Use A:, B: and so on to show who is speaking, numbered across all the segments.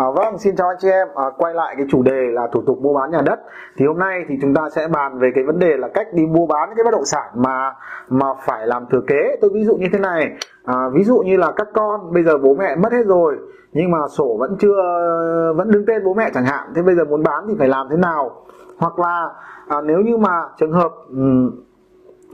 A: À, vâng, xin chào anh chị em. À, quay lại cái chủ đề là thủ tục mua bán nhà đất. Thì hôm nay thì chúng ta sẽ bàn về cái vấn đề là cách đi mua bán cái bất động sản mà mà phải làm thừa kế. Tôi ví dụ như thế này. À, ví dụ như là các con bây giờ bố mẹ mất hết rồi nhưng mà sổ vẫn chưa vẫn đứng tên bố mẹ chẳng hạn. Thế bây giờ muốn bán thì phải làm thế nào? Hoặc là à, nếu như mà trường hợp um,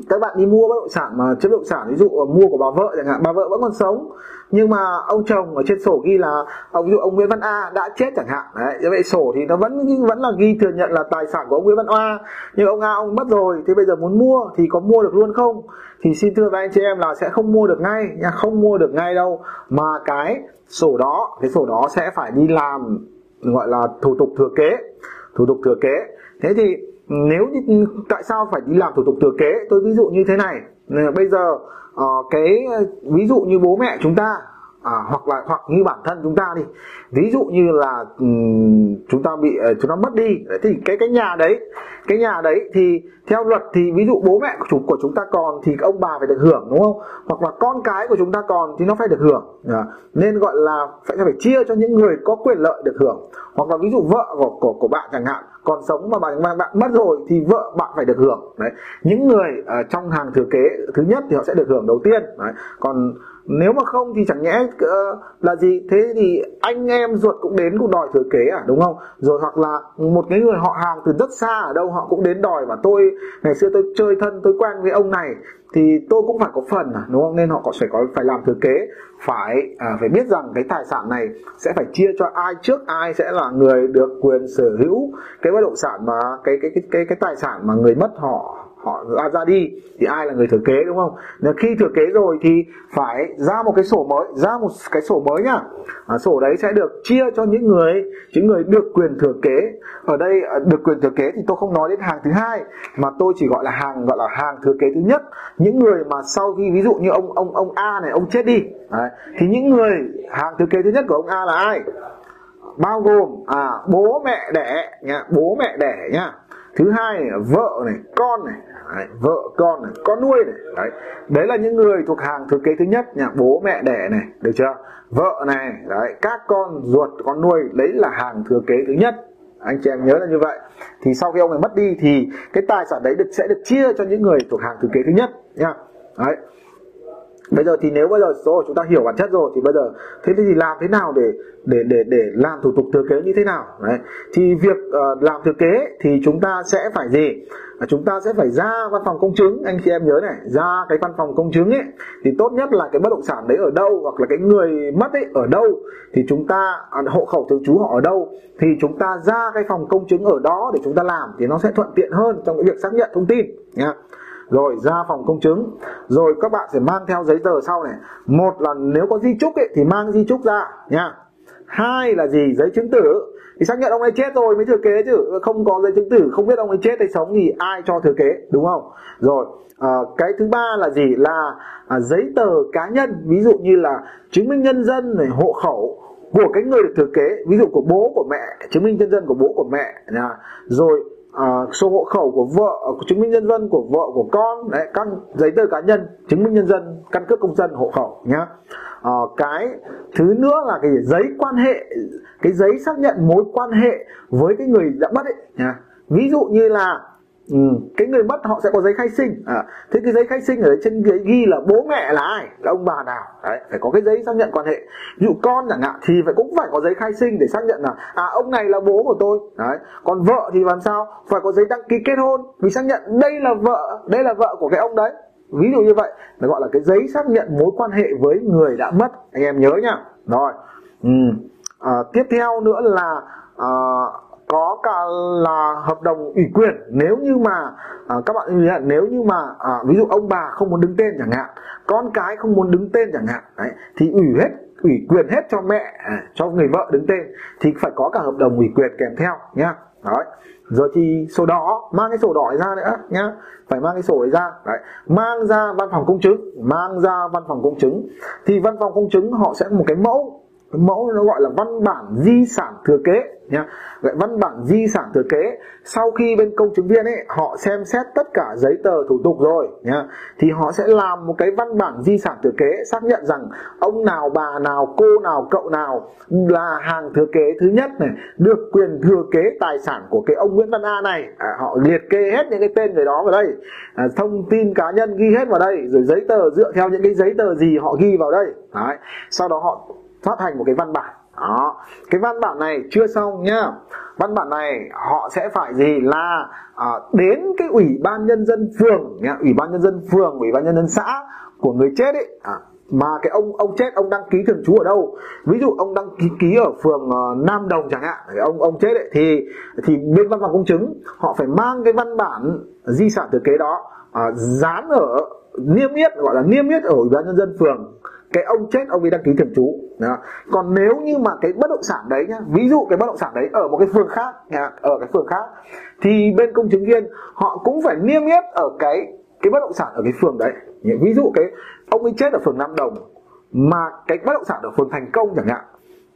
A: các bạn đi mua bất động sản mà chất động sản, ví dụ mua của bà vợ chẳng hạn, bà vợ vẫn còn sống. Nhưng mà ông chồng ở trên sổ ghi là, ông, ví dụ ông Nguyễn Văn A đã chết chẳng hạn. Đấy như vậy sổ thì nó vẫn vẫn là ghi thừa nhận là tài sản của ông Nguyễn Văn A. Nhưng ông A, ông mất rồi thì bây giờ muốn mua thì có mua được luôn không? Thì xin thưa với anh chị em là sẽ không mua được ngay nha, không mua được ngay đâu. Mà cái sổ đó, cái sổ đó sẽ phải đi làm, gọi là thủ tục thừa kế, thủ tục thừa kế. Thế thì nếu như, tại sao phải đi làm thủ tục thừa kế? Tôi ví dụ như thế này. Bây giờ ờ, cái, ví dụ như bố mẹ chúng ta à, hoặc là hoặc như bản thân chúng ta đi. Ví dụ như là um, chúng ta bị uh, chúng ta mất đi. Thì cái cái nhà đấy cái nhà đấy thì theo luật thì ví dụ bố mẹ của chúng của chúng ta còn thì ông bà phải được hưởng đúng không? Hoặc là con cái của chúng ta còn thì nó phải được hưởng. À, nên gọi là phải phải chia cho những người có quyền lợi được hưởng. Hoặc là ví dụ vợ của của, của bạn chẳng hạn còn sống mà bạn bạn mất rồi thì vợ bạn phải được hưởng. Đấy. Những người uh, trong hàng thừa kế thứ nhất thì họ sẽ được hưởng đầu tiên. Đấy. còn nếu mà không thì chẳng nhẽ uh, là gì? Thế thì anh em ruột cũng đến cũng đòi thừa kế à đúng không? Rồi hoặc là một cái người họ hàng từ rất xa ở đâu họ cũng đến đòi và tôi ngày xưa tôi chơi thân tôi quen với ông này thì tôi cũng phải có phần à đúng không? Nên họ có phải có phải làm thừa kế. Phải à, phải biết rằng cái tài sản này sẽ phải chia cho ai trước ai sẽ là người được quyền sở hữu. Cái bất động sản mà cái cái cái cái, cái tài sản mà người mất họ họ ra, ra đi thì ai là người thừa kế đúng không? Nên khi thừa kế rồi thì phải ra một cái sổ mới ra một cái sổ mới nhá. À, sổ đấy sẽ được chia cho những người những người được quyền thừa kế. Ở đây à, được quyền thừa kế thì tôi không nói đến hàng thứ hai mà tôi chỉ gọi là hàng gọi là hàng thừa kế thứ nhất. Những người mà sau khi ví dụ như ông ông ông A này ông chết đi đấy, thì những người hàng thừa kế thứ nhất của ông A là ai? Bao gồm à bố mẹ đẻ nhá bố mẹ đẻ nhá thứ hai này, vợ này con này. Đấy, vợ con này con nuôi này. Đấy đấy là những người thuộc hàng thừa kế thứ nhất nhà bố mẹ đẻ này được chưa? Vợ này đấy các con ruột con nuôi đấy là hàng thừa kế thứ nhất. Anh chị em nhớ là như vậy. Thì sau khi ông này mất đi thì cái tài sản đấy được sẽ được chia cho những người thuộc hàng thừa kế thứ nhất nha đấy bây giờ thì nếu bây giờ rồi chúng ta hiểu bản chất rồi thì bây giờ thế thì làm thế nào để để để để làm thủ tục thừa kế như thế nào? Đấy. Thì việc uh, làm thừa kế thì chúng ta sẽ phải gì? À, chúng ta sẽ phải ra văn phòng công chứng. Anh chị em nhớ này ra cái văn phòng công chứng ấy thì tốt nhất là cái bất động sản đấy ở đâu hoặc là cái người mất ấy ở đâu thì chúng ta à, hộ khẩu thường trú họ ở đâu thì chúng ta ra cái phòng công chứng ở đó để chúng ta làm thì nó sẽ thuận tiện hơn trong cái việc xác nhận thông tin nha rồi ra phòng công chứng. Rồi các bạn sẽ mang theo giấy tờ sau này. Một là nếu có di chúc ấy, thì mang di chúc ra nha. Hai là gì? Giấy chứng tử. Thì xác nhận ông ấy chết rồi mới thừa kế chứ. Không có giấy chứng tử không biết ông ấy chết hay sống thì ai cho thừa kế đúng không? Rồi à, cái thứ ba là gì? Là à, giấy tờ cá nhân ví dụ như là chứng minh nhân dân này hộ khẩu của cái người được thừa kế ví dụ của bố của mẹ chứng minh nhân dân của bố của mẹ nha. Rồi uh, số hộ khẩu của vợ ờ, của chứng minh nhân dân của vợ của con đấy các giấy tờ cá nhân chứng minh nhân dân căn cước công dân hộ khẩu nhá. Uh, cái thứ nữa là cái giấy quan hệ cái giấy xác nhận mối quan hệ với cái người đã mất ấy nhá. Ví dụ như là Ừ, cái người mất họ sẽ có giấy khai sinh. À, thế cái giấy khai sinh ở trên giấy ghi là bố mẹ là ai? Là ông bà nào? Đấy phải có cái giấy xác nhận quan hệ. Ví dụ con chẳng hạn thì phải cũng phải có giấy khai sinh để xác nhận là à ông này là bố của tôi. Đấy còn vợ thì làm sao? Phải có giấy đăng ký kết hôn vì xác nhận đây là vợ đây là vợ của cái ông đấy. Ví dụ như vậy là gọi là cái giấy xác nhận mối quan hệ với người đã mất. Anh em nhớ nhá rồi. Ừ. à, tiếp theo nữa là à, có cả là hợp đồng ủy quyền nếu như mà à, các bạn ý, nếu như mà à, ví dụ ông bà không muốn đứng tên chẳng hạn con cái không muốn đứng tên chẳng hạn đấy, thì ủy hết ủy quyền hết cho mẹ à, cho người vợ đứng tên thì phải có cả hợp đồng ủy quyền kèm theo nhá. Đấy. Rồi thì sổ đỏ mang cái sổ đỏ ra nữa nhá. Phải mang cái sổ ấy ra đấy. Mang ra văn phòng công chứng mang ra văn phòng công chứng. Thì văn phòng công chứng họ sẽ một cái mẫu mẫu nó gọi là văn bản di sản thừa kế nhá. Vậy văn bản di sản thừa kế sau khi bên công chứng viên ấy họ xem xét tất cả giấy tờ thủ tục rồi nhá thì họ sẽ làm một cái văn bản di sản thừa kế xác nhận rằng ông nào bà nào cô nào cậu nào là hàng thừa kế thứ nhất này được quyền thừa kế tài sản của cái ông Nguyễn Văn A này. À, họ liệt kê hết những cái tên người đó vào đây. À, thông tin cá nhân ghi hết vào đây rồi giấy tờ dựa theo những cái giấy tờ gì họ ghi vào đây. Đấy. sau đó họ phát hành một cái văn bản. Đó. Cái văn bản này chưa xong nhá văn bản này họ sẽ phải gì là à, đến cái ủy ban nhân dân phường nhá ủy ban nhân dân phường ủy ban nhân dân xã của người chết ấy. À, mà cái ông ông chết ông đăng ký thường trú ở đâu? Ví dụ ông đăng ký ký ở phường uh, Nam Đồng chẳng hạn. Ông ông chết ấy, thì thì bên văn phòng công chứng họ phải mang cái văn bản di sản thừa kế đó à, dán ở niêm yết gọi là niêm yết ở ủy ban nhân dân phường cái ông chết ông ấy đăng ký thường trú đó. còn nếu như mà cái bất động sản đấy nhá ví dụ cái bất động sản đấy ở một cái phường khác nhá, ở cái phường khác thì bên công chứng viên họ cũng phải niêm yết ở cái cái bất động sản ở cái phường đấy ví dụ cái ông ấy chết ở phường Nam Đồng mà cái bất động sản ở phường Thành Công chẳng hạn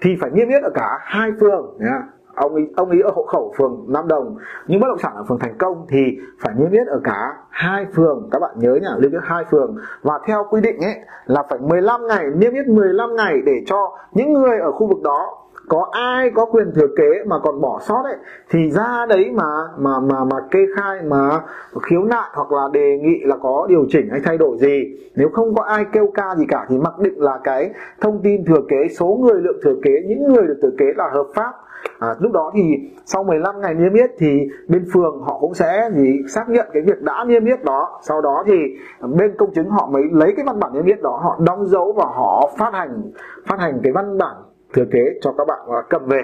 A: thì phải niêm yết ở cả hai phường nhá ông ấy ông ấy ở hộ khẩu phường Nam Đồng. Nhưng bất động sản ở phường Thành Công thì phải niêm yết ở cả hai phường. Các bạn nhớ nhá, niêm yết hai phường. Và theo quy định ấy, là phải 15 ngày, niêm yết 15 ngày để cho những người ở khu vực đó có ai có quyền thừa kế mà còn bỏ sót ấy thì ra đấy mà mà mà mà kê khai mà khiếu nại hoặc là đề nghị là có điều chỉnh hay thay đổi gì. Nếu không có ai kêu ca gì cả thì mặc định là cái thông tin thừa kế số người lượng thừa kế những người được thừa kế là hợp pháp. À, lúc đó thì sau 15 ngày niêm yết thì bên phường họ cũng sẽ gì xác nhận cái việc đã niêm yết đó. Sau đó thì bên công chứng họ mới lấy cái văn bản niêm yết đó họ đóng dấu và họ phát hành phát hành cái văn bản thừa kế cho các bạn à, cầm về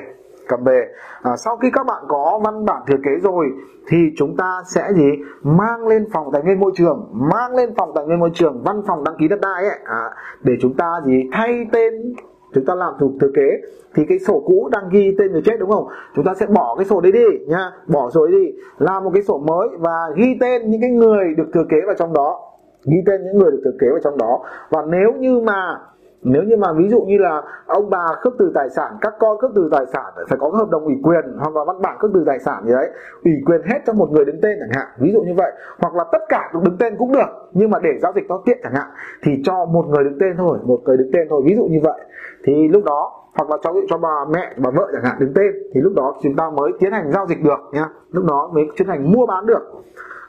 A: cầm về. À, sau khi các bạn có văn bản thừa kế rồi thì chúng ta sẽ gì? Mang lên phòng tài nguyên môi trường mang lên phòng tài nguyên môi trường văn phòng đăng ký đất đai ấy. À, để chúng ta gì? Thay tên chúng ta làm thủ thừa kế. Thì cái sổ cũ đăng ghi tên người chết đúng không? Chúng ta sẽ bỏ cái sổ đấy đi nha. Bỏ sổ đấy đi. Làm một cái sổ mới và ghi tên những cái người được thừa kế vào trong đó. Ghi tên những người được thừa kế vào trong đó. Và nếu như mà nếu như mà ví dụ như là ông bà khước từ tài sản, các con khước từ tài sản, phải có hợp đồng ủy quyền hoặc là văn bản khước từ tài sản gì đấy, ủy quyền hết cho một người đứng tên chẳng hạn, ví dụ như vậy. Hoặc là tất cả cũng đứng tên cũng được, nhưng mà để giao dịch nó tiện chẳng hạn, thì cho một người đứng tên thôi, một người đứng tên thôi, ví dụ như vậy. Thì lúc đó hoặc là cho cho bà mẹ, bà vợ chẳng hạn đứng tên, thì lúc đó chúng ta mới tiến hành giao dịch được nhá. Lúc đó mới tiến hành mua bán được.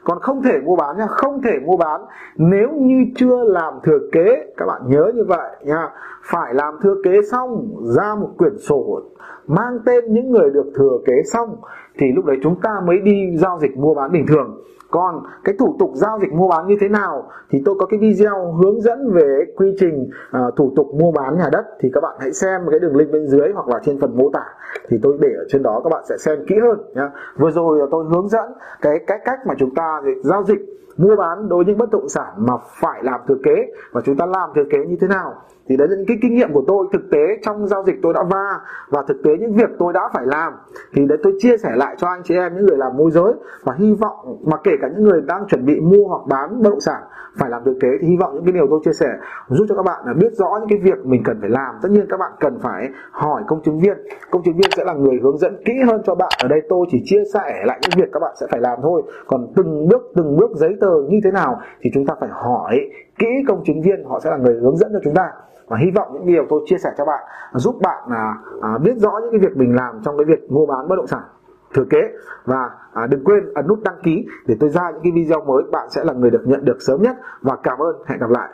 A: Còn không thể mua bán nha không thể mua bán nếu như chưa làm thừa kế. Các bạn nhớ như vậy nha phải làm thừa kế xong ra một quyển sổ mang tên những người được thừa kế xong thì lúc đấy chúng ta mới đi giao dịch mua bán bình thường. Còn cái thủ tục giao dịch mua bán như thế nào thì tôi có cái video hướng dẫn về quy trình uh, thủ tục mua bán nhà đất. Thì các bạn hãy xem cái đường link bên dưới hoặc là trên phần mô tả. Thì tôi để ở trên đó các bạn sẽ xem kỹ hơn nhá. Vừa rồi tôi hướng dẫn cái cách cách mà chúng ta giao dịch mua bán đối với những bất động sản mà phải làm thừa kế và chúng ta làm thừa kế như thế nào thì đấy là những cái kinh nghiệm của tôi, thực tế trong giao dịch tôi đã va và thực tế những việc tôi đã phải làm. Thì đấy, tôi chia sẻ lại cho anh chị em những người làm môi giới và hy vọng, mà kể cả những người đang chuẩn bị mua hoặc bán bất động sản phải làm thừa kế thì hy vọng những cái điều tôi chia sẻ giúp cho các bạn là biết rõ những cái việc mình cần phải làm. Tất nhiên các bạn cần phải hỏi công chứng viên, công chứng viên sẽ là người hướng dẫn kỹ hơn cho bạn. Ở đây tôi chỉ chia sẻ lại những việc các bạn sẽ phải làm thôi. Còn từng bước từng bước giấy tờ như thế nào thì chúng ta phải hỏi kỹ công chứng viên họ sẽ là người hướng dẫn cho chúng ta. Và hy vọng những điều tôi chia sẻ cho bạn giúp bạn à, à, biết rõ những cái việc mình làm trong cái việc mua bán bất động sản thừa kế. Và à, đừng quên ấn nút đăng ký để tôi ra những cái video mới bạn sẽ là người được nhận được sớm nhất. Và cảm ơn hẹn gặp lại.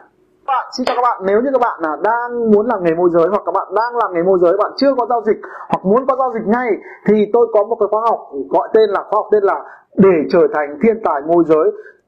A: Bạn xin chào các bạn. Nếu như các bạn là đang muốn làm nghề môi giới hoặc các bạn đang làm nghề môi giới bạn chưa có giao dịch hoặc muốn có giao dịch ngay thì tôi có một cái khóa học gọi tên là khóa học tên là để trở thành thiên tài môi giới